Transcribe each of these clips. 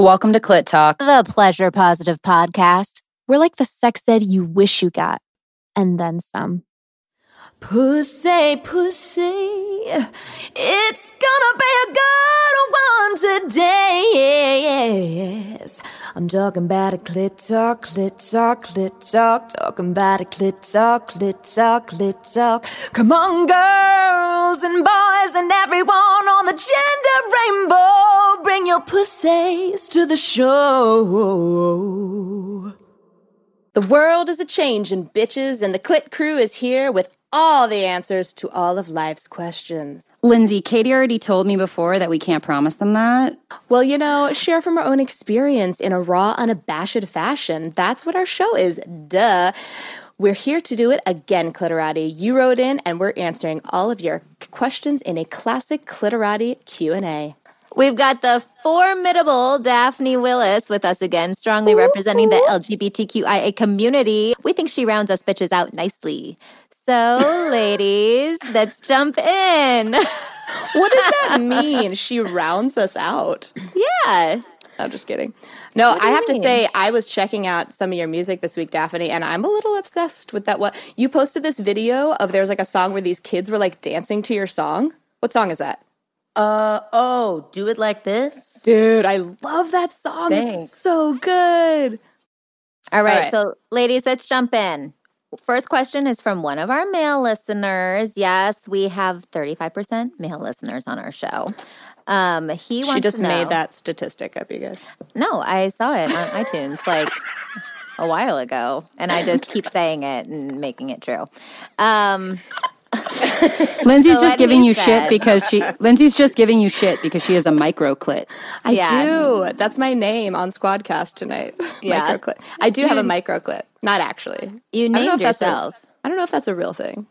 Welcome to Clit Talk. The Pleasure Positive Podcast. We're like the sex ed you wish you got, and then some. Pussy, pussy, it's gonna be a good one today. Yes. I'm talking about a clit talk, clit talk, clit talk. Talking about a clit talk, clit talk, clit talk. Come on, girls and boys and everyone on the gender rainbow. Bring your pussies to the show. The world is a changing, bitches, and the Clit Crew is here with all the answers to all of life's questions. Lindsay, Katie already told me before that we can't promise them that. Well, you know, share from our own experience in a raw, unabashed fashion. That's what our show is. Duh. We're here to do it again, Cliterati. You wrote in, and we're answering all of your questions in a classic Cliterati Q&A. We've got the formidable Daphne Willis with us again, strongly representing the LGBTQIA community. We think she rounds us bitches out nicely. So, ladies, let's jump in. What does that mean? she rounds us out. Yeah. I'm just kidding. No, I you have to say, I was checking out some of your music this week, Daphne, and I'm a little obsessed with that. What you posted this video of? There's like a song where these kids were like dancing to your song. What song is that? Uh oh, do it like this. Dude, I love that song. It's so good. All right, All right. so ladies, let's jump in. First question is from one of our male listeners. Yes, we have 35% male listeners on our show. Um, he wants She just made that statistic up, you guys. No, I saw it on iTunes like a while ago, and I just keep saying it and making it true. Um, Lindsay's So just giving you said- shit because she Lindsay's just giving you shit because she has a micro clit. I Yeah. do. That's my name on Squadcast tonight. Yeah. microclip. I do have a microclip. Not actually. you I don't know named if that's a- yourself. I don't know if that's a real thing.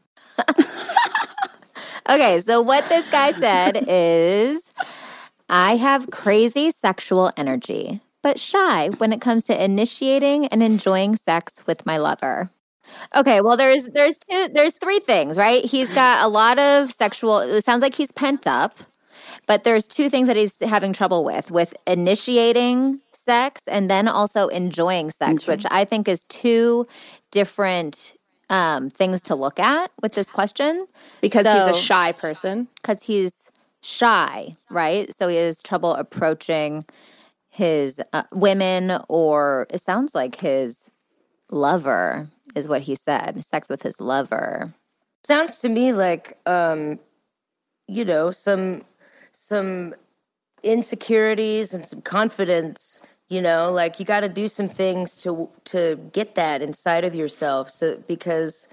Okay, so what this guy said is I have crazy sexual energy, but shy when it comes to initiating and enjoying sex with my lover. Okay, well there's there's two there's three things, right? He's got a lot of sexual it sounds like he's pent up, but there's two things that he's having trouble with with initiating sex and then also enjoying sex, which I think is two different um, things to look at with this question Because he's a shy person. because he's shy, right? So he has trouble approaching his uh, women, or it sounds like his lover is what he said. Sex with his lover. Sounds to me like um, you know, some some insecurities and some confidence, you know, like you got to do some things to to get that inside of yourself so because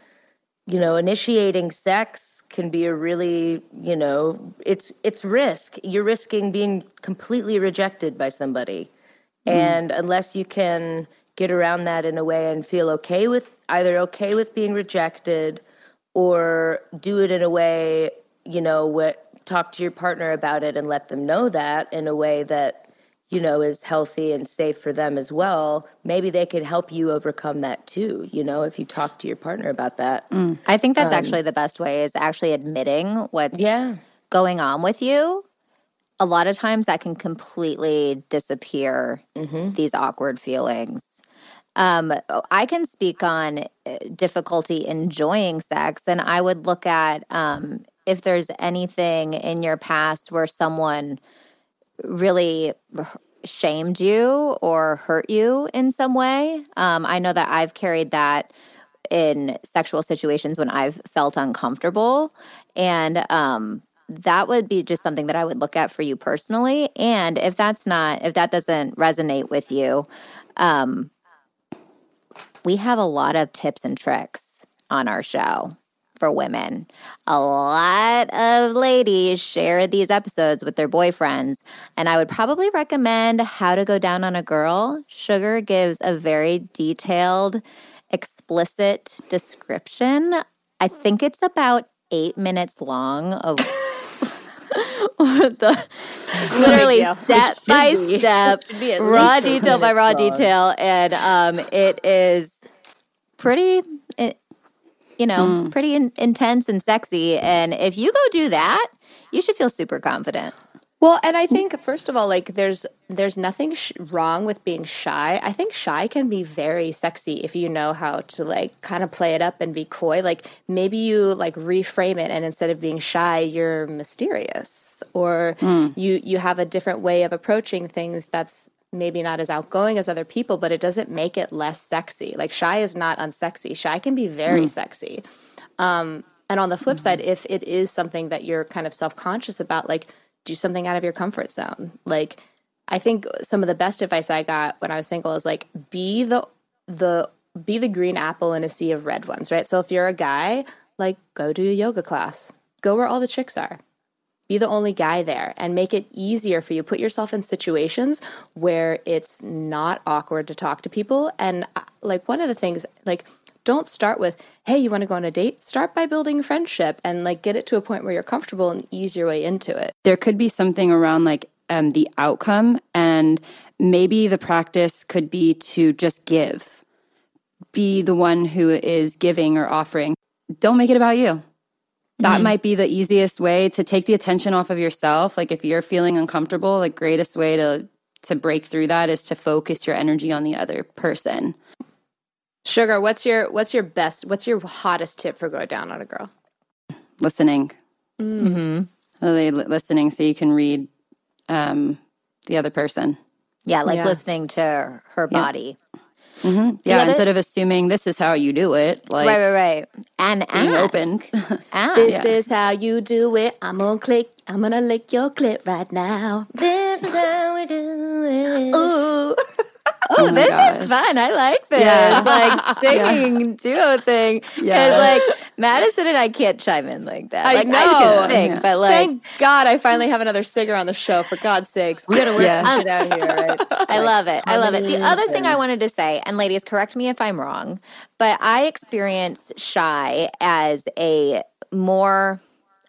you know, initiating sex can be a really, you know, it's it's risk. You're risking being completely rejected by somebody. And unless you can get around that in a way and feel okay with either okay with being rejected or do it in a way, you know, what talk to your partner about it and let them know that in a way that, you know, is healthy and safe for them as well. Maybe they could help you overcome that too, you know, if you talk to your partner about that. Mm. I think that's um, actually the best way is actually admitting what's Yeah. going on with you. A lot of times that can completely disappear mm-hmm. these awkward feelings. Um, I can speak on uh, difficulty enjoying sex, and I would look at um, if there's anything in your past where someone really shamed you or hurt you in some way. Um, I know that I've carried that in sexual situations when I've felt uncomfortable. And um, that would be just something that I would look at for you personally. And if that's not, if that doesn't resonate with you, um, we have a lot of tips and tricks on our show for women. A lot of ladies share these episodes with their boyfriends, and I would probably recommend How to Go Down on a Girl. Sugar gives a very detailed, explicit description. I think it's about eight minutes long of the literally step by be. step, Should be at raw detail by raw long. detail, and um, it is pretty, eh, you know, hmm. pretty in, intense and sexy. And if you go do that, you should feel super confident. Well, and I think first of all, like there's there's nothing sh- wrong with being shy. I think shy can be very sexy if you know how to like kind of play it up and be coy. Like maybe you like reframe it, and instead of being shy, you're mysterious, or hmm. you you have a different way of approaching things that's maybe not as outgoing as other people, but it doesn't make it less sexy. Like shy is not unsexy. Shy can be very sexy. Um, and on the flip side, if it is something that you're kind of self conscious about, like do something out of your comfort zone. Like I think some of the best advice I got when I was single is like be the the be the green apple in a sea of red ones, right? So if you're a guy, like go do a yoga class. Go where all the chicks are. Be the only guy there and make it easier for you. Put yourself in situations where it's not awkward to talk to people. And uh, like one of the things, like don't start with, hey, you want to go on a date? Start by building friendship and like get it to a point where you're comfortable and ease your way into it. There could be something around like um, the outcome, and maybe the practice could be to just give, be the one who is giving or offering. Don't make it about you. That might be the easiest way to take the attention off of yourself. Like if you're feeling uncomfortable, the greatest way to to break through that is to focus your energy on the other person. Sugar, what's your what's your best what's your hottest tip for go down on a girl? Listening. Mm-hmm. Really listening so you can read um, the other person. Yeah, like Yeah. listening to her body. Hmm Yeah, instead of assuming this is how you do it, like right, right, right. And being ask, open. ask. This is how you do it. I'm gonna click. I'm gonna lick your clit right now. This is how we do it. Ooh. Oh, oh this gosh. is fun. I like this. Yeah. Like singing duo thing. Because Yeah. like Madison and I can't chime in like that. I like I know. can sing, Yeah. but like Thank God I finally have another singer on the show. For God's sakes. We gotta work Yeah. shit out here, right? I love it. I love it. The other thing I wanted to say, and ladies, correct me if I'm wrong, but I experience shy as a more,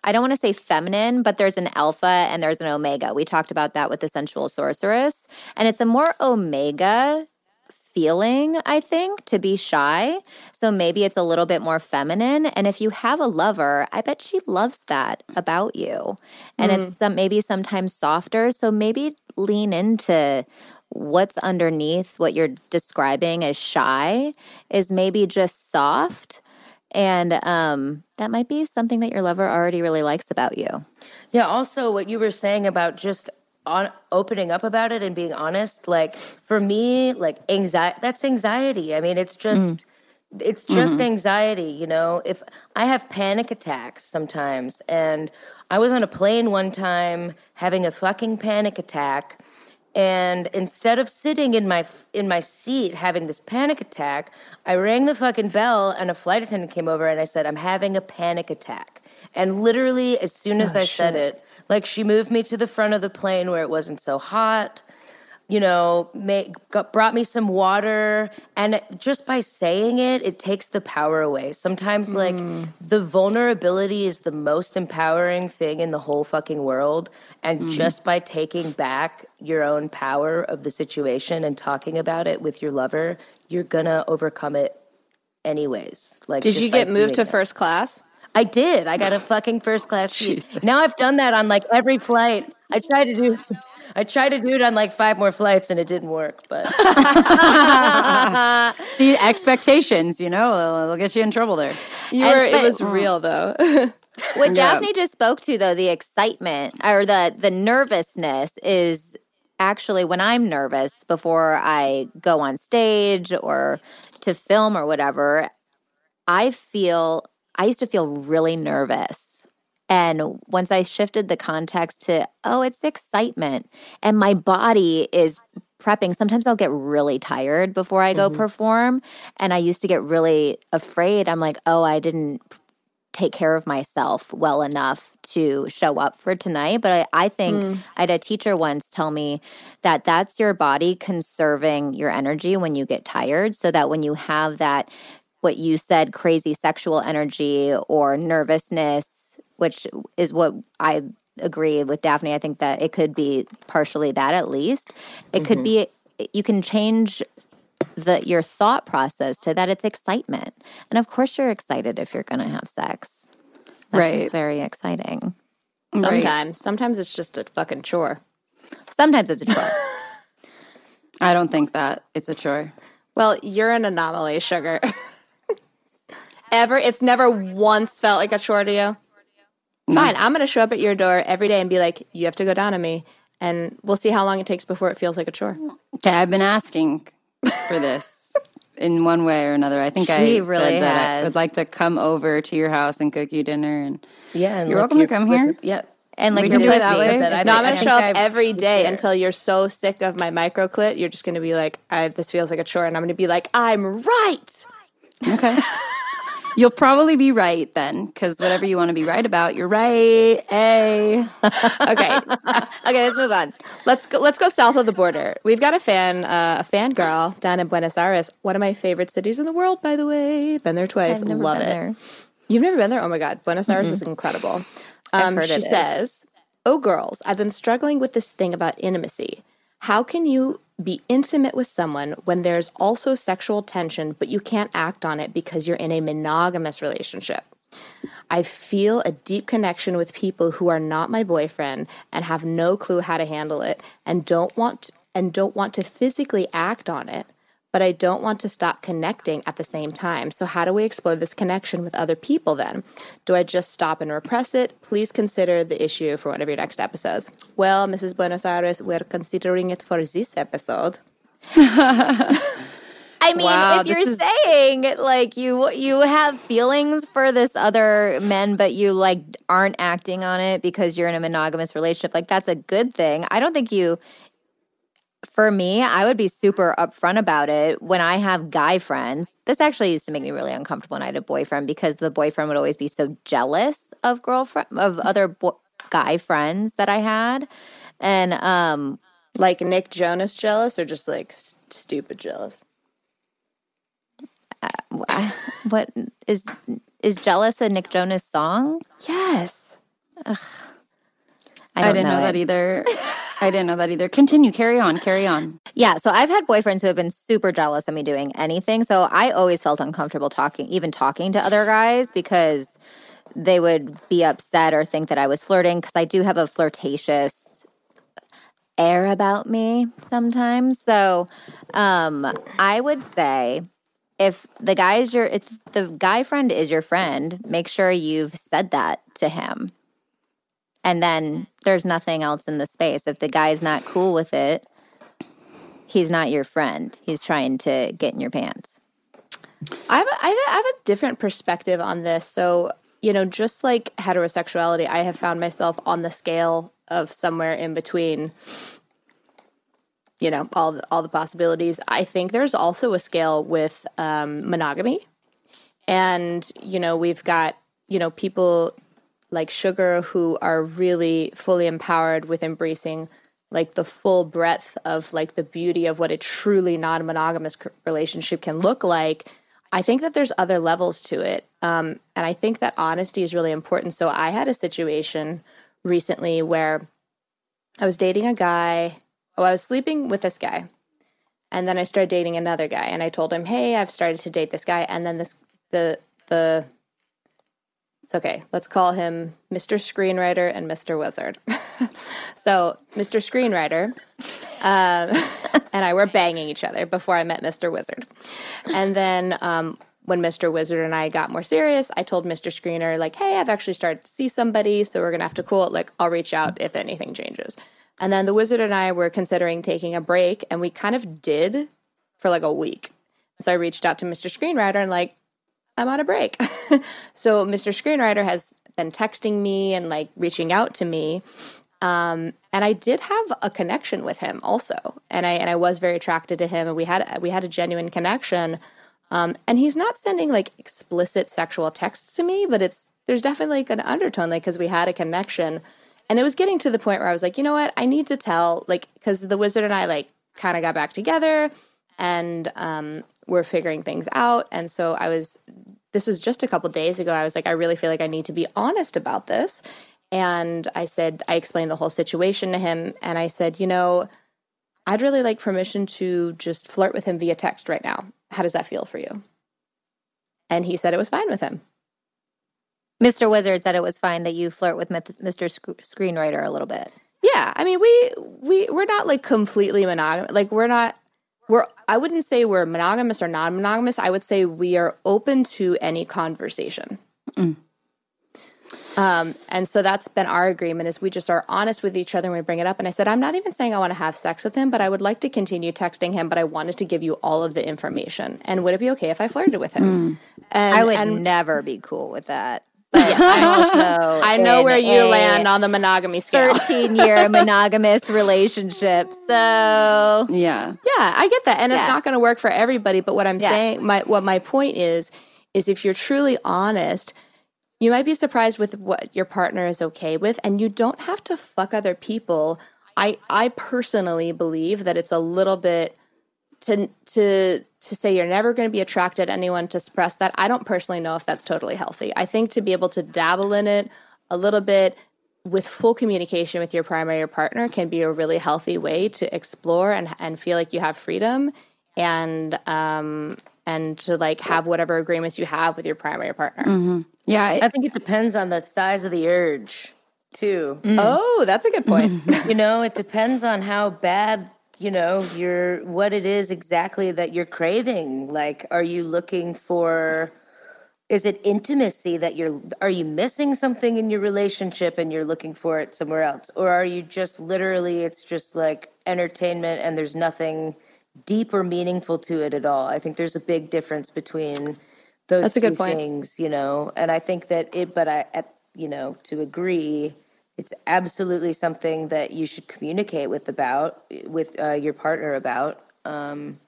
I don't want to say feminine, but there's an alpha and there's an omega. We talked about that with the sensual sorceress. And it's a more omega feeling, I think, to be shy. So maybe it's a little bit more feminine. And if you have a lover, I bet she loves that about you. And it's mm. some, maybe sometimes softer. So maybe lean into what's underneath what you're describing as shy is maybe just soft. And um, that might be something that your lover already really likes about you. Yeah. Also, what you were saying about just on opening up about it and being honest, like for me, like anxiety. That's anxiety. I mean, it's just. It's just anxiety, you know. If I have panic attacks sometimes, and I was on a plane one time having a fucking panic attack, and instead of sitting in my in my seat having this panic attack, I rang the fucking bell and a flight attendant came over and I said, "I'm having a panic attack." And literally as soon as ah, I said it, like she moved me to the front of the plane where it wasn't so hot. You know, make, got, brought me some water, and just by saying it, it takes the power away. Sometimes, like hmm. the vulnerability is the most empowering thing in the whole fucking world, and hmm. just by taking back your own power of the situation and talking about it with your lover, you're gonna overcome it anyways. Like, Did you get moved to it. first class? I did. I got a fucking first class seat. Now I've done that on like every flight. I try to do I tried to do it on like five more flights and it didn't work. But the expectations, you know, they'll, they'll get you in trouble there. You And- were. It was mm-hmm. real though. What Daphne just spoke to, though, the excitement or the the nervousness is actually when I'm nervous before I go on stage or to film or whatever. I feel I used to feel really nervous. And once I shifted the context to, oh, it's excitement, and my body is prepping. Sometimes I'll get really tired before I go mm-hmm. perform. And I used to get really afraid. I'm like, oh, I didn't take care of myself well enough to show up for tonight. But I, I think mm. I had a teacher once tell me that that's your body conserving your energy when you get tired, so that when you have that, what you said, crazy sexual energy or nervousness, which is what I agree with Daphne. I think that it could be partially that at least. It could mm-hmm. be, you can change the your thought process to that it's excitement. And of course you're excited if you're going to have sex. That Right. sounds very exciting. Right. Sometimes. Sometimes it's just a fucking chore. Sometimes it's a chore. I don't think that it's a chore. Well, you're an anomaly, sugar. Ever? It's never once felt like a chore to you? Fine, I'm going to show up at your door every day and be like, you have to go down on me. And we'll see how long it takes before it feels like a chore. Okay, I've been asking for this in one way or another. I think I really said that I has. would like to come over to your house and cook you dinner. And Yeah, and You're lick welcome to come lick- here. Yep. And like We your can do it that way. No, I'm gonna show up I've- every day there. until you're so sick of my micro clit. You're just going to be like, I, this feels like a chore. And I'm going to be like, I'm right. okay, you'll probably be right then, because whatever you want to be right about, you're right. A. Okay. Okay, let's move on. Let's go. Let's go south of the border. We've got a fan, uh, a fan girl down in Buenos Aires, one of my favorite cities in the world. By the way, been there twice. Love it. there. You've never been there? Oh my god, Buenos Aires is incredible. Um, heard she says, "Oh girls, I've been struggling with this thing about intimacy. How can you be intimate with someone when there's also sexual tension, but you can't act on it because you're in a monogamous relationship?" I feel a deep connection with people who are not my boyfriend and have no clue how to handle it and don't want and don't want to physically act on it, but I don't want to stop connecting at the same time. So how do we explore this connection with other people then? Do I just stop and repress it? Please consider the issue for one of your next episodes. Well, Mrs. Buenos Aires, we're considering it for this episode. I mean, Wow, if you're is- saying like you you have feelings for this other men, but you like aren't acting on it because you're in a monogamous relationship, like that's a good thing. I don't think you. For me, I would be super upfront about it when I have guy friends. This actually used to make me really uncomfortable when I had a boyfriend because the boyfriend would always be so jealous of girlfriend of other bo- guy friends that I had, and um, Like Nick Jonas jealous or just like s- stupid jealous? I- what is is jealous a Nick Jonas song? Yes. I, I, didn't know, it. that either. I didn't know that either. Continue. Carry on. Carry on. Yeah, so I've had boyfriends who have been super jealous of me doing anything. So I always felt uncomfortable talking, even talking to other guys because they would be upset or think that I was flirting because I do have a flirtatious air about me sometimes. So um, I would say if the guy is your if the guy friend is your friend, make sure you've said that to him. And then there's nothing else in the space. If the guy's not cool with it, he's not your friend. He's trying to get in your pants. I have, a, I have a different perspective on this. So, you know, just like heterosexuality, I have found myself on the scale of somewhere in between, you know, all the, all the possibilities. I think there's also a scale with um, monogamy. And, you know, we've got, you know, people like Sugar who are really fully empowered with embracing like the full breadth of like the beauty of what a truly non-monogamous relationship can look like i think that there's other levels to it. Um, and i think that honesty is really important. So i had a situation recently where i was dating a guy oh i was sleeping with this guy and then i started dating another guy and i told him hey i've started to date this guy and then this the the it's okay. Let's call him Mr. Screenwriter and Mr. Wizard. so, Mr. Screenwriter um, and I were banging each other before I met Mr. Wizard. And then um, when Mr. Wizard and I got more serious, I told Mr. Screener, like, hey, I've actually started to see somebody, so we're going to have to cool it. Like, I'll reach out if anything changes. And then the Wizard and I were considering taking a break, and we kind of did for like a week. So I reached out to Mr. Screenwriter and, like, I'm on a break. so Mr. Screenwriter has been texting me and like reaching out to me. Um, and I did have a connection with him also. And I and I was very attracted to him and we had we had a genuine connection. Um, and he's not sending like explicit sexual texts to me, but it's there's definitely like an undertone like cuz we had a connection. And it was getting to the point where I was like, you know what? I need to tell like cuz the wizard and I like kind of got back together and um we're figuring things out. And so I was this was just a couple days ago. I was like, I really feel like I need to be honest about this. And I said, I explained the whole situation to him. And I said, you know, I'd really like permission to just flirt with him via text right now. How does that feel for you? And he said it was fine with him. Mr. Wizard said it was fine that you flirt with Mr. Sc- Screenwriter a little bit. Yeah, I mean, we we we're not like completely monogamous. Like we're not we're I wouldn't say we're monogamous or non-monogamous. I would say we are open to any conversation. Um, and so that's been our agreement is we just are honest with each other when we bring it up. And I said, I'm not even saying I want to have sex with him, but I would like to continue texting him, but I wanted to give you all of the information. And would it be okay if I flirted with him? And, I would and never be cool with that. But I'm also I know where you land on the monogamy scale. 13 year monogamous relationship. So Yeah. Yeah, I get that, and it's not going to work for everybody. But what I'm Yeah. saying, my what my point is, is if you're truly honest, you might be surprised with what your partner is okay with, and you don't have to fuck other people. I I personally believe that it's a little bit to to to say you're never going to be attracted to anyone to suppress that. I don't personally know if that's totally healthy. I think to be able to dabble in it a little bit with full communication with your primary partner can be a really healthy way to explore and and feel like you have freedom and um and to like have whatever agreements you have with your primary partner. Mm-hmm. Yeah. I- I think it depends on the size of the urge, too. Mm. Oh, that's a good point. Mm-hmm. you know, it depends on how bad, you know, you're what it is exactly that you're craving. Like, are you looking for is it intimacy that you're are you missing something in your relationship and you're looking for it somewhere else? Or are you just literally it's just like entertainment and there's nothing deep or meaningful to it at all? I think there's a big difference between those That's two things, you know. And I think that it but I at you know, to agree it's absolutely something that you should communicate with about with uh, your partner about um,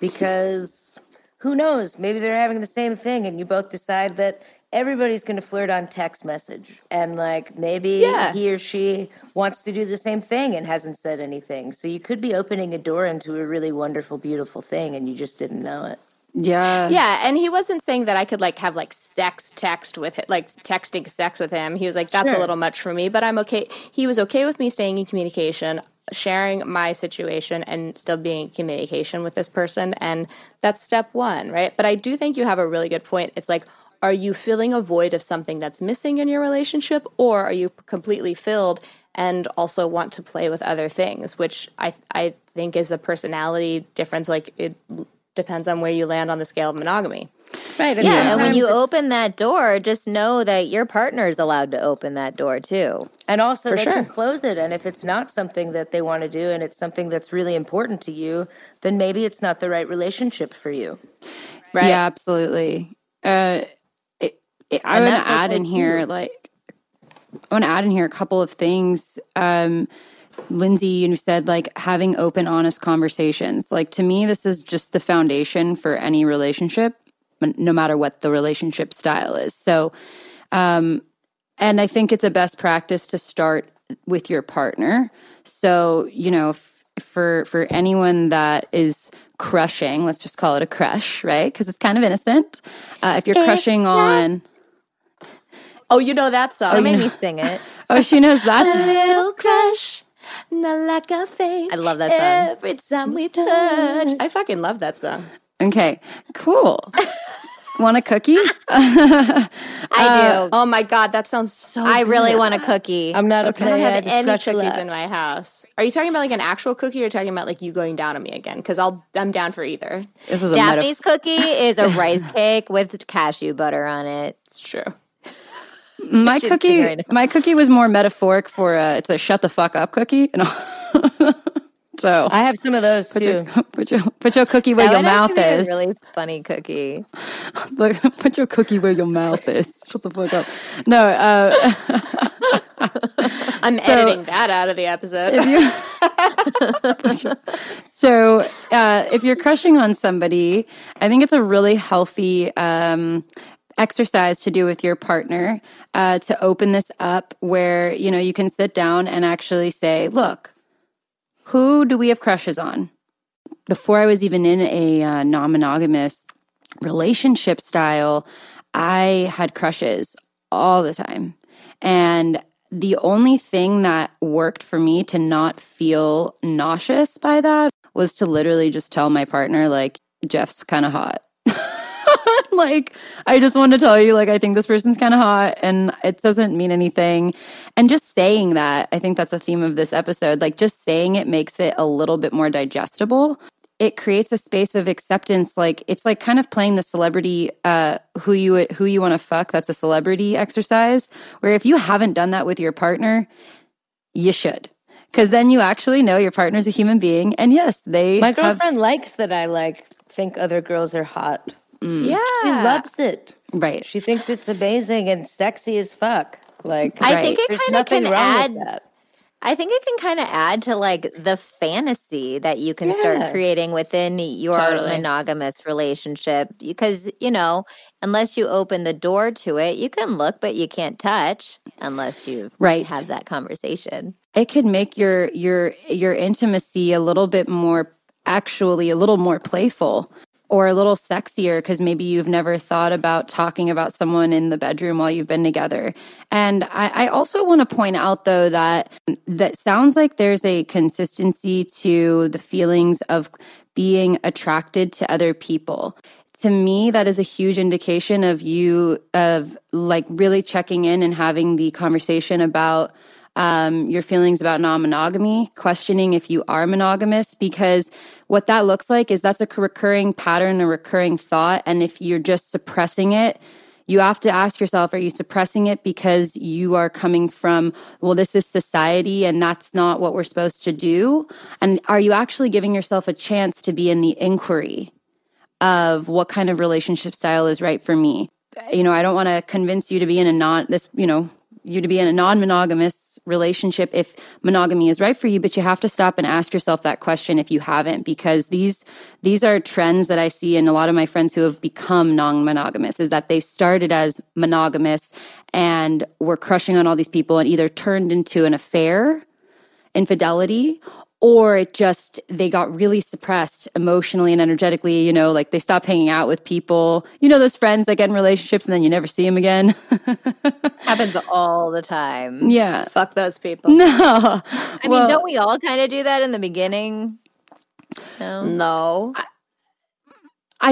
because who knows? Maybe they're having the same thing and you both decide that everybody's going to flirt on text message and like maybe Yeah. he or she wants to do the same thing and hasn't said anything. So you could be opening a door into a really wonderful beautiful thing and you just didn't know it yeah. Yeah, and he wasn't saying that I could like have like sex text with it, like texting sex with him. He was like, that's a little much for me, but I'm okay. He was okay with me staying in communication, sharing my situation, and still being in communication with this person. And that's step one, right? But I do think you have a really good point. It's like, are you filling a void of something that's missing in your relationship, or are you completely filled and also want to play with other things, which I I think is a personality difference. Like it depends on where you land on the scale of monogamy. right yeah, and when you open that door, just know that your partner is allowed to open that door too. And also, For they sure. can close it. And if it's not something that they want to do and it's something that's really important to you, then maybe it's not the right relationship for you. Right. Yeah, absolutely. Uh, it, it, I And want to add in here, like, I want to add in here a couple of things. Um, Lindsay, you said like having open, honest conversations. Like to me, this is just the foundation for any relationship, no matter what the relationship style is. So, um, and I think it's a best practice to start with your partner. So, you know, f- for for anyone that is crushing, let's just call it a crush, right? Because it's kind of innocent. Uh, if you're crushing on, Oh, you know that song. Don't make me sing it. oh, she knows that. a little crush, not like a fade. I love that song. Every time we touch. I fucking love that song. Okay, cool. Want a cookie? I do. Uh, oh my god, that sounds so I really want a cookie. I'm not I okay. don't I have just any cookies lot. in my house. Are you talking about like an actual cookie or are talking about like you going down on me again? Because I'll I'm down for either. This was a metaphor. Daphne's cookie is a rice cake with cashew butter on it. It's true. My She's cookie, my cookie was more metaphoric for uh, it's a shut the fuck up cookie. And so I have some of those put too. your, put your put your cookie where your mouth a is. really funny cookie. Look, put your cookie where your mouth is. Shut the fuck up. No, uh, I'm editing that out of the episode. so uh, if you're crushing on somebody, I think it's a really healthy um, exercise to do with your partner uh, to open this up, where you know you can sit down and actually say, "Look, who do we have crushes on?" Before I was even in a uh, non-monogamous relationship style, I had crushes all the time. And the only thing that worked for me to not feel nauseous by that was to literally just tell my partner, like, Jeff's kind of hot. like, I just want to tell you, like, I think this person's kind of hot and it doesn't mean anything. And just saying that, I think that's a theme of this episode. Like, just saying it makes it a little bit more digestible. It creates a space of acceptance. Like, it's like kind of playing the celebrity, uh, who you, who you want to fuck. That's a celebrity exercise. Where if you haven't done that with your partner, you should because then you actually know your partner's a human being and yes they My have- girlfriend likes that I like think other girls are hot. Mm. Yeah. She loves it. right She thinks it's amazing and sexy as fuck. Like I think it kind of can add. I think it can kind of add to like the fantasy that you can start creating within your Totally. monogamous relationship because you know unless you open the door to it you can look but you can't touch unless you Right. have that conversation it could make your your your intimacy a little bit more actually a little more playful or a little sexier because maybe you've never thought about talking about someone in the bedroom while you've been together. And i, I also want to point out though that that sounds like there's a consistency to the feelings of being attracted to other people. To me that is a huge indication of you of like really checking in and having the conversation about um, your feelings about non-monogamy questioning if you are monogamous because what that looks like is that's a recurring pattern a recurring thought and if you're just suppressing it you have to ask yourself are you suppressing it because you are coming from well this is society and that's not what we're supposed to do and are you actually giving yourself a chance to be in the inquiry of what kind of relationship style is right for me. You know, I don't want to convince you to be in a non this, you know, you to be in a non-monogamous relationship if monogamy is right for you, but you have to stop and ask yourself that question if you haven't because these these are trends that I see in a lot of my friends who have become non-monogamous is that they started as monogamous and were crushing on all these people and either turned into an affair infidelity or it just they got really suppressed emotionally and energetically you know like they stopped hanging out with people. You know those friends that get in relationships and then you never see them again? Happens all the time. Yeah. Fuck those people. no. I Well- mean don't we all kind of do that in the beginning? No? No. I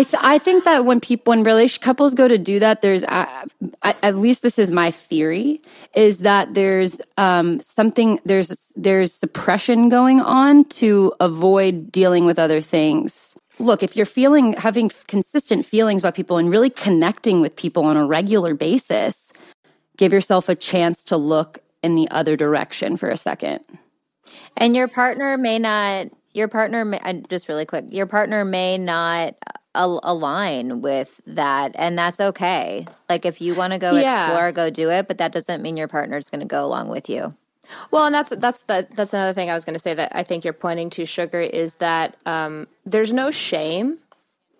th- I think that when people when relation couples go to do that, there's uh, I, at least this is my theory is that there's um, something there's there's suppression going on to avoid dealing with other things. Look, if you're feeling having consistent feelings about people and really connecting with people on a regular basis, give yourself a chance to look in the other direction for a second. And your partner may not, your partner, may, uh, just really quick, your partner may not al- align with that. And that's okay. Like if you want to go Yeah. explore, go do it. But that doesn't mean your partner's going to go along with you. Well, and that's that's the, that's another thing I was going to say that I think you're pointing to, sugar, is that um, there's no shame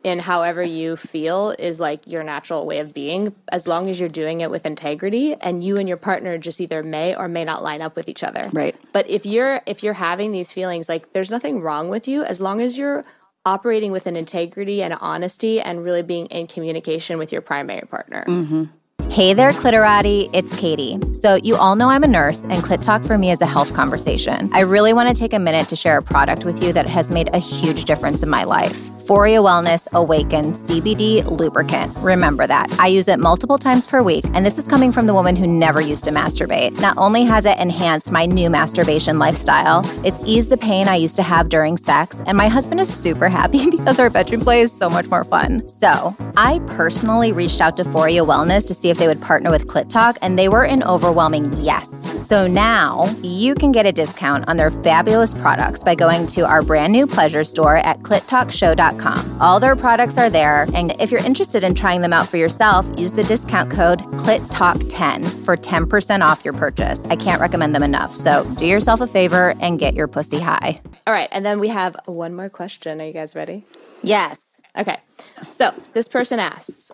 in however you feel is like your natural way of being, as long as you're doing it with integrity, and you and your partner just either may or may not line up with each other. Right. But if you're if you're having these feelings, like there's nothing wrong with you as long as you're operating with an integrity and honesty and really being in communication with your primary partner. Mm-hmm. Hey there, Cliterati. It's Katie. So, you all know I'm a nurse, and Clit Talk for me is a health conversation. I really want to take a minute to share a product with you that has made a huge difference in my life. Foria Wellness Awaken CBD Lubricant. Remember that. I use it multiple times per week, and this is coming from the woman who never used to masturbate. Not only has it enhanced my new masturbation lifestyle, it's eased the pain I used to have during sex, and my husband is super happy because our bedroom play is so much more fun. So, I personally reached out to Foria Wellness to see if they would partner with Clit Talk, and they were an overwhelming yes. So now you can get a discount on their fabulous products by going to our brand new pleasure store at clittalkshow.com. All their products are there, and if you're interested in trying them out for yourself, use the discount code CLITTALK10 for 10% off your purchase. I can't recommend them enough. So do yourself a favor and get your pussy high. All right, and then we have one more question. Are you guys ready? Yes. Okay. So this person asks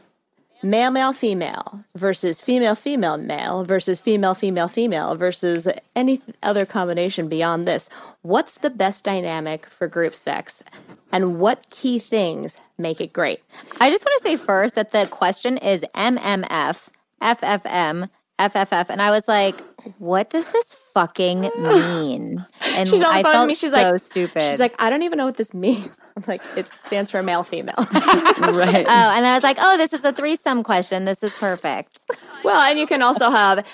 male, male, female versus female, female, male versus female, female, female versus any other combination beyond this. What's the best dynamic for group sex? And what key things make it great? I just want to say first that the question is MMF, FFM, FFF. And I was like, what does this fucking mean. And She's on the I phone with felt me. She's so like, stupid. She's like, I don't even know what this means. I'm like, it stands for male female. right. oh, and then I was like, oh, this is a threesome question. This is perfect. well, and you can also have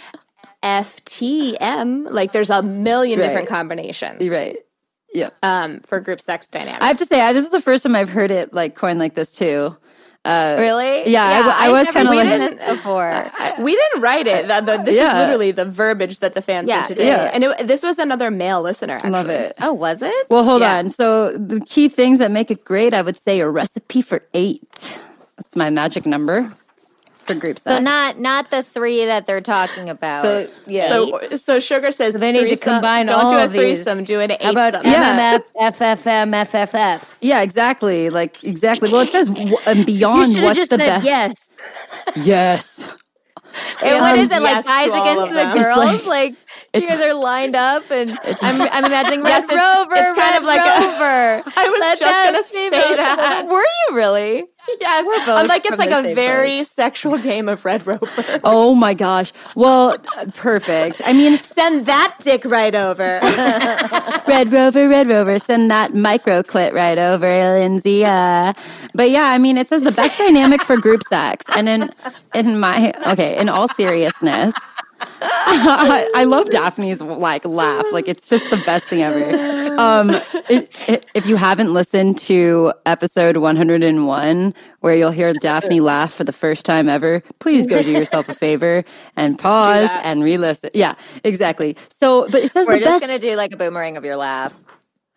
FTM. Like, there's a million different combinations. right. Yeah. Um, for group sex dynamics. I have to say, I, this is the first time I've heard it like coined like this too. Uh, really? yeah, I w- I I've was kinda seen like- it before. we didn't write it. The- the- this Yeah. is literally the verbiage that the fans Yeah, sent today. yeah. And it, this was another male listener. Actually. Love it. oh, was it? Well, hold Yeah. on. So the key things that make it great, I would say, a recipe for eight. That's my magic number for group sex. so not not the three that they're talking about. So yeah. So, so Sugar says they need to combine Don't all do a of these. threesome. Do an eight. How about Yeah. MMF, FFM, FFF? yeah, exactly. Like exactly. Well, it says and beyond. should What's just the said best? yes. Yes. And what Um, is it like yes guys against the them. girls? like you guys are lined up, and I'm, I'm imagining Red Yes, it's- Rover, it's kind Red of like a- Rover. I was Let just them gonna say the- that. Were you really? Yes, both I'm like it's like a very sexual game of Red Rover. Oh my gosh. Well, perfect. I mean, Send that dick right over. Red Rover, Red Rover, send that micro clit right over, Lindsay. Uh, but yeah, I mean, it says the best dynamic for group sex. And in in my okay, in all seriousness, I, love Daphne's like laugh. Like it's just the best thing ever. Um, it, it, if you haven't listened to episode 101, where you'll hear Daphne laugh for the first time ever, please go do yourself a favor and pause and re-listen. Yeah, exactly. So, but it says We're just best. gonna do like a boomerang of your laugh.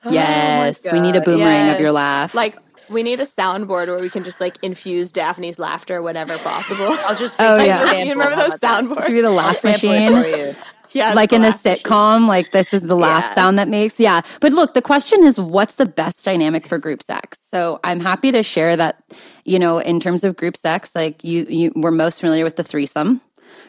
Yes, we need a boomerang of your laugh. Like we need a soundboard where we can just like infuse Daphne's laughter whenever possible. I'll just Oh, make yeah. You sample. remember those about that? soundboards? should be the laugh machine. for you. Yeah, like in a laugh machine. sitcom, like this is the laugh Yeah. sound that makes. Yeah. But look, the question is what's the best dynamic for group sex? So I'm happy to share that, you know, in terms of group sex, like you, you we're most familiar with the threesome,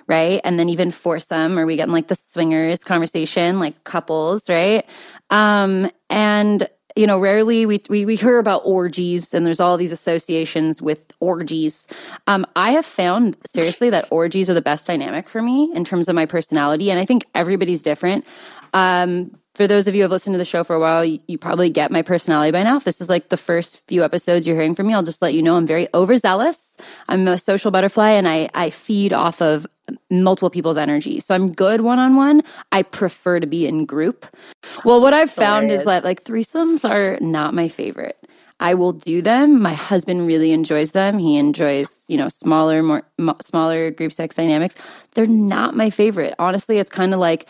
right? And then even foursome, or we get in like the swingers conversation, like couples, right? Um, and you know, rarely we, we we hear about orgies, and there's all these associations with orgies. Um, I have found seriously that orgies are the best dynamic for me in terms of my personality, and I think everybody's different. Um, for those of you who have listened to the show for a while, you, you probably get my personality by now. If this is like the first few episodes you're hearing from me, I'll just let you know I'm very overzealous. I'm a social butterfly, and I I feed off of multiple people's energy. So I'm good one on one. I prefer to be in group. Well, what I've found is that like threesomes are not my favorite. I will do them. My husband really enjoys them. He enjoys, you know, smaller, more mo- smaller group sex dynamics. They're not my favorite. Honestly, it's kind of like,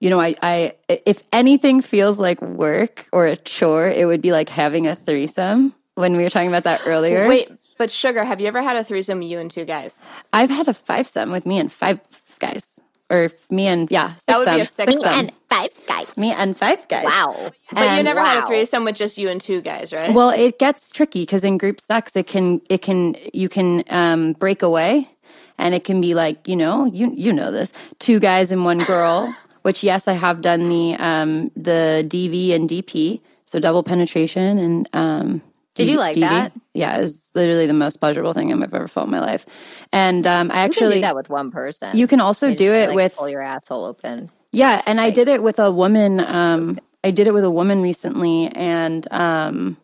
you know, I, I, if anything feels like work or a chore, it would be like having a threesome. When we were talking about that earlier, Wait, but Sugar, have you ever had a threesome, with you and two guys? I've had a five some with me and five guys, or me and yeah, six That would be a some. six some. And five guys. me and five guys. Wow. But you And- never had a wow. threesome with just you and two guys, right? Well, it gets tricky because in group sex, it can it can you can um, break away, and it can be like you know you you know this two guys and one girl. which yes, I have done the um, the DV and DP, so double penetration and. Um, Did you like that? Yeah, it was literally the most pleasurable thing I've ever felt in my life, and um, I You actually do that with one person. you can also do it like, with pull your asshole open. yeah, and I did it with a woman. Um, I did it with a woman recently, and um,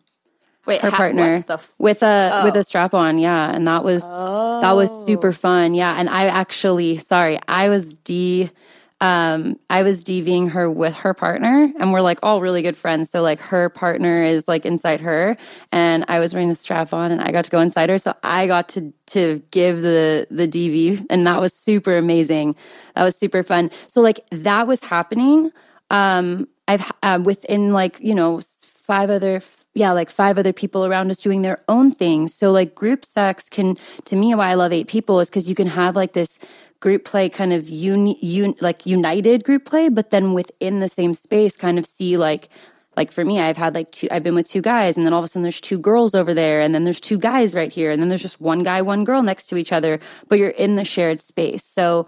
Wait, her partner the f- with a with a strap on. Yeah, and that was that was super fun. Yeah, and I actually, sorry, I was d. Um, I was DVing her with her partner, and we're like all really good friends. So like her partner is like inside her, and I was wearing the strap on, and I got to go inside her. So I got to to give the the DV, and that was super amazing. That was super fun. So like that was happening. Um, I've uh, within like you know five other yeah like five other people around us doing their own thing so like group sex can to me why i love eight people is because you can have like this group play kind of uni, un, like united group play but then within the same space kind of see like like for me i've had like two i've been with two guys and then all of a sudden there's two girls over there and then there's two guys right here and then there's just one guy one girl next to each other but you're in the shared space so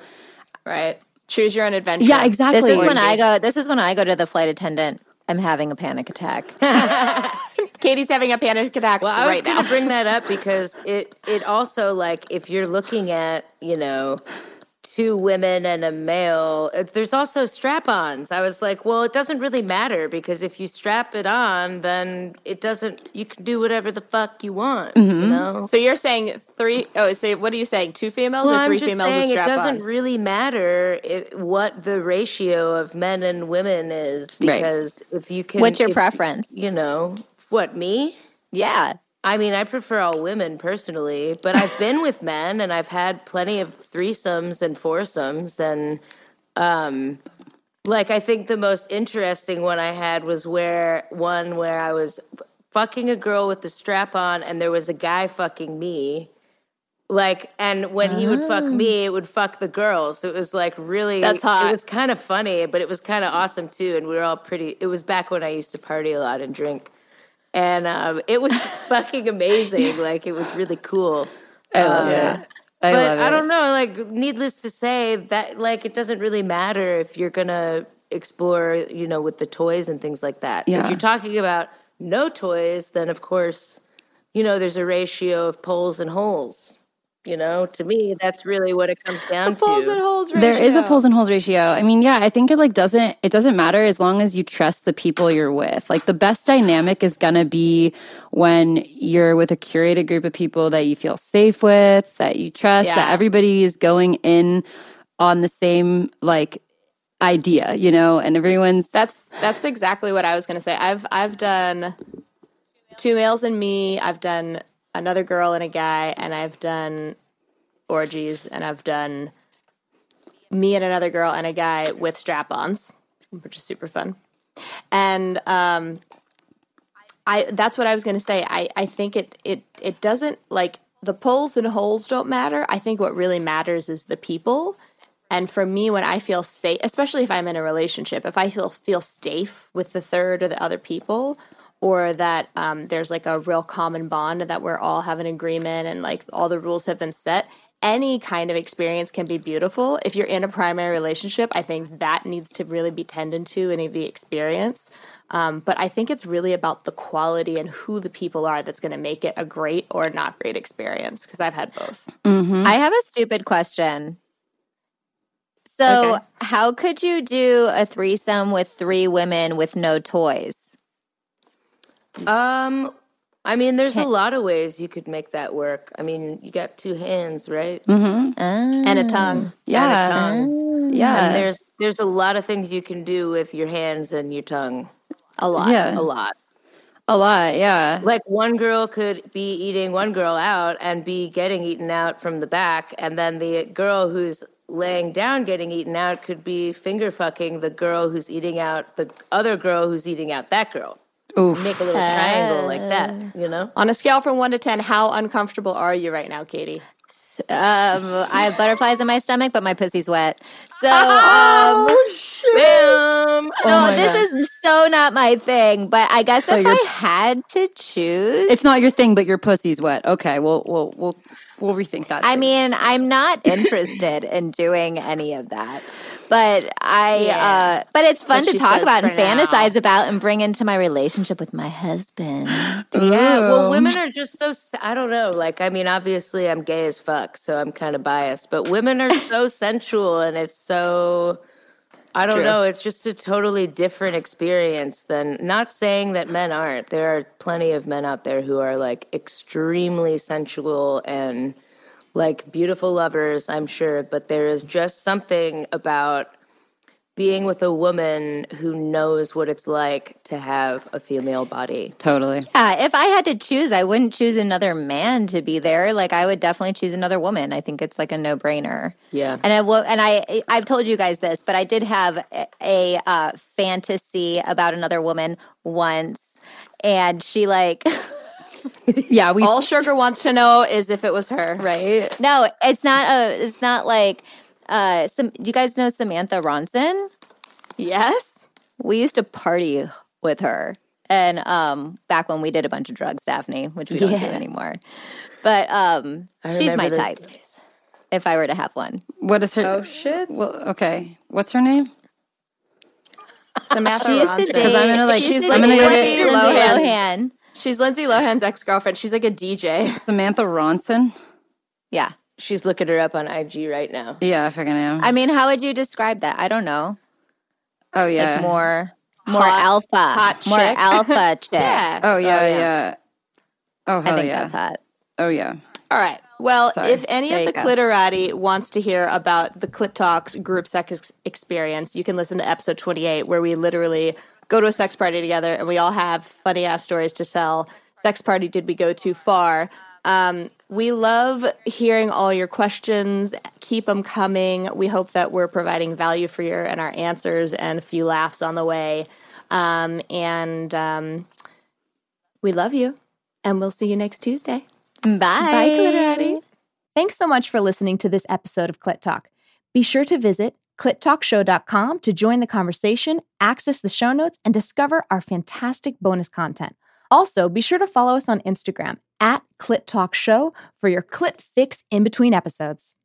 right? Choose your own adventure. yeah exactly This is when I go. This is when I go to the flight attendant. I'm having a panic attack. Katie's having a panic attack Well, I was right now. to bring that up because it it also like if you're looking at you know two women and a male. There's also strap-ons. I was like, well, it doesn't really matter because if you strap it on, then it doesn't. You can do whatever the fuck you want. You mm-hmm. know. So you're saying three oh so what are you saying? Two females Well, or three I'm just females saying with it doesn't really matter what the ratio of men and women is Right. because if you can, What's your if- preference? You know what me? Yeah. I mean, I prefer all women personally, but I've been with men and I've had plenty of threesomes and foursomes. And, um, like, I think the most interesting one I had was where one where I was fucking a girl with the strap on and there was a guy fucking me. Like, and when he would fuck me, it would fuck the girls. So it was like really, That's hot. It was kind of funny, but it was kind of awesome too. And we were all pretty, it was back when I used to party a lot and drink and um, it was fucking amazing. Like it was really cool. I love it. I but love it. I don't know. Like, needless to say, that like it doesn't really matter if you're gonna explore, you know, with the toys and things like that. Yeah. If you're talking about no toys, then of course, you know, there's a ratio of poles and holes. You know, to me, that's really what it comes down Pulls to. and holes ratio. There is a pulls and holes ratio. I mean, yeah, I think it like doesn't it doesn't matter as long as you trust the people you're with. Like the best dynamic is gonna be when you're with a curated group of people that you feel safe with, that you trust, that Yeah. everybody is going in on the same like idea, you know, and everyone's That's that's exactly what I was gonna say. I've I've done two males and me. I've done another girl and a guy, and I've done orgies, and I've done me and another girl and a guy with strap-ons, which is super fun. And um, I that's what I was gonna say. I I think it it it doesn't like the pulls and holes don't matter. I think what really matters is the people. And for me, when I feel safe, especially if I'm in a relationship, if I feel feel safe with the third or the other people, or that um, there's like a real common bond that we're all have an agreement and like all the rules have been set, any kind of experience can be beautiful. If you're in a primary relationship, I think that needs to really be tended to in the experience. Um, but I think it's really about the quality and who the people are that's going to make it a great or not great experience. Because I've had both. I have a stupid question. So, Okay. how could you do a threesome with three women with no toys? Um, I mean, there's a lot of ways you could make that work. I mean, you got two hands, right? Mhm. And a tongue. yeah. And a tongue. Yeah. And there's there's a lot of things you can do with your hands and your tongue. A lot. yeah. A lot. A lot, yeah. Like one girl could be eating one girl out and be getting eaten out from the back, and then the girl who's laying down getting eaten out could be finger fucking the girl who's eating out the other girl who's eating out that girl. Oof. Make a little triangle like that, you know? On a scale from one to 10, how uncomfortable are you right now, Katie? Um, I have butterflies in my stomach, but my pussy's wet. So, um, Bam! no, my this is so not my thing. But I guess if I had to choose, It's not your thing, but your pussy's wet. Okay, we'll we'll we'll we'll rethink that. I mean, I'm not interested in doing any of that. But I, Yeah. uh, but it's fun But to talk about and now. fantasize about and bring into my relationship with my husband. Yeah, well, women are just so, I don't know. Like, I mean, obviously I'm gay as fuck, so I'm kind of biased, but women are so sensual and it's so, I don't true. know, it's just a totally different experience than, not saying that men aren't. There are plenty of men out there who are like extremely sensual and like beautiful lovers, I'm sure, but there is just something about being with a woman who knows what it's like to have a female body. totally. Yeah, if I had to choose, I wouldn't choose another man to be there. Like I would definitely choose another woman. I think it's like a no brainer. Yeah. And I will, and I I've told you guys this, but I did have a, a uh, fantasy about another woman once, and she like Yeah, we All Sugar wants to know is if it was her. right. no, it's not a, it's not like. Uh, some, do you guys know Samantha Ronson? Yes. We used to party with her, and um, back when we did a bunch of drugs, Daphne, which we don't do anymore. But um, she's my type. days. If I were to have one, What is her? Oh, shit. Well, okay. What's her name? Samantha she used to Ronson. date. I'm gonna, like- she used she's to like date Lindsay Lindsay Lohan. Lohan. She's Lindsay Lohan's ex girlfriend. She's like a DJ. Samantha Ronson. Yeah, She's looking her up on IG right now. Yeah, I fucking am. I mean, how would you describe that? I don't know. oh yeah. Like more, more Hot- alpha, hot more chick. alpha chick. Yeah. oh yeah, Oh, yeah. yeah. Oh I think yeah. that's hot. Oh yeah. All right. Well, Sorry. if any There of the go. Cliterati wants to hear about the Clit Talks group sex experience, you can listen to episode 28, where we literally go to a sex party together and we all have funny ass stories to sell. Sex party, did we go too far? Um, we love hearing all your questions. Keep them coming. We hope that we're providing value for you and our answers and a few laughs on the way. Um, and um, we love you. And we'll see you next Tuesday. Bye. Bye, Cliterati. Thanks so much for listening to this episode of Clit Talk. Be sure to visit clittalkshow.com to join the conversation, access the show notes, and discover our fantastic bonus content. Also, be sure to follow us on Instagram at Clit Talk Show for your clit fix in between episodes.